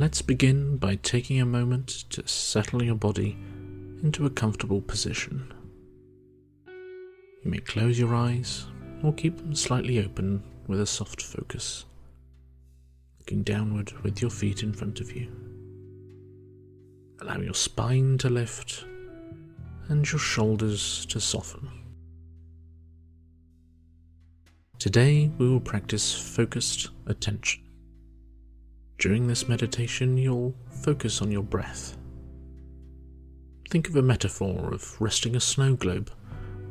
Let's begin by taking a moment to settle your body into a comfortable position. You may close your eyes or keep them slightly open with a soft focus, looking downward with your feet in front of you. Allow your spine to lift and your shoulders to soften. Today we will practice focused attention. During this meditation, you'll focus on your breath. Think of a metaphor of resting a snow globe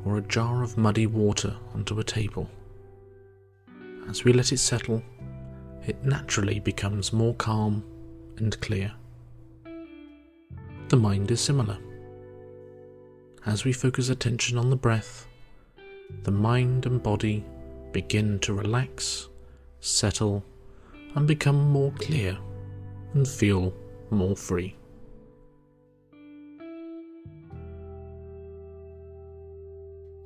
or a jar of muddy water onto a table. As we let it settle, it naturally becomes more calm and clear. The mind is similar. As we focus attention on the breath, the mind and body begin to relax, settle, and become more clear and feel more free.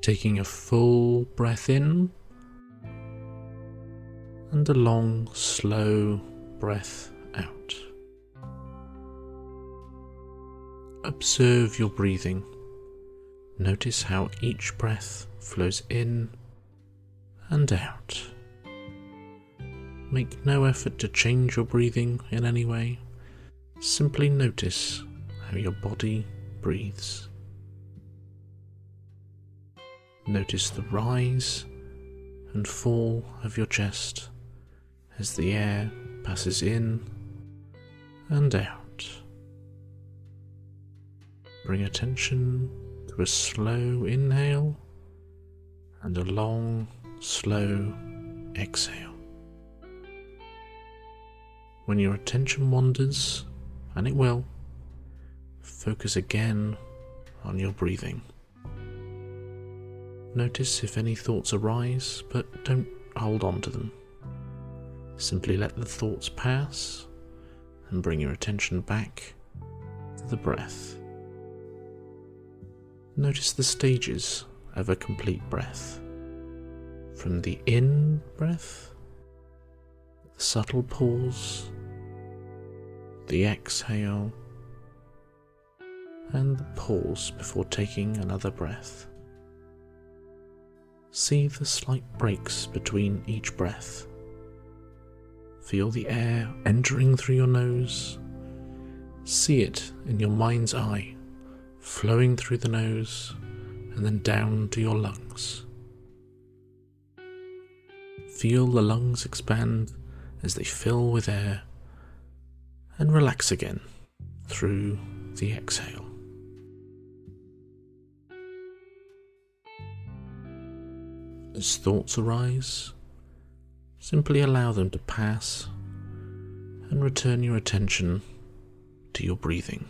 Taking a full breath in and a long, slow breath out. Observe your breathing. Notice how each breath flows in and out. Make no effort to change your breathing in any way. Simply notice how your body breathes. Notice the rise and fall of your chest as the air passes in and out. Bring attention to a slow inhale and a long, slow exhale. When your attention wanders, and it will, focus again on your breathing. Notice if any thoughts arise, but don't hold on to them. Simply let the thoughts pass and bring your attention back to the breath. Notice the stages of a complete breath. From the in breath, subtle pause, the exhale, and the pause before taking another breath. See the slight breaks between each breath. Feel the air entering through your nose. See it in your mind's eye, flowing through the nose and then down to your lungs. Feel the lungs expand as they fill with air and relax again through the exhale. As thoughts arise, simply allow them to pass and return your attention to your breathing.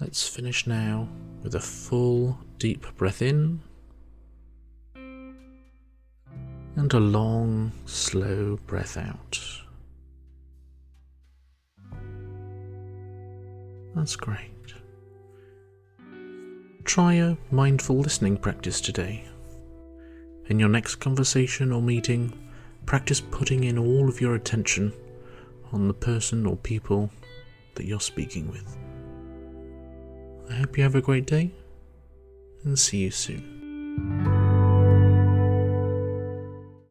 Let's finish now with a full deep breath in and a long, slow breath out. That's great. Try a mindful listening practice today. In your next conversation or meeting, practice putting in all of your attention on the person or people that you're speaking with. I hope you have a great day and see you soon.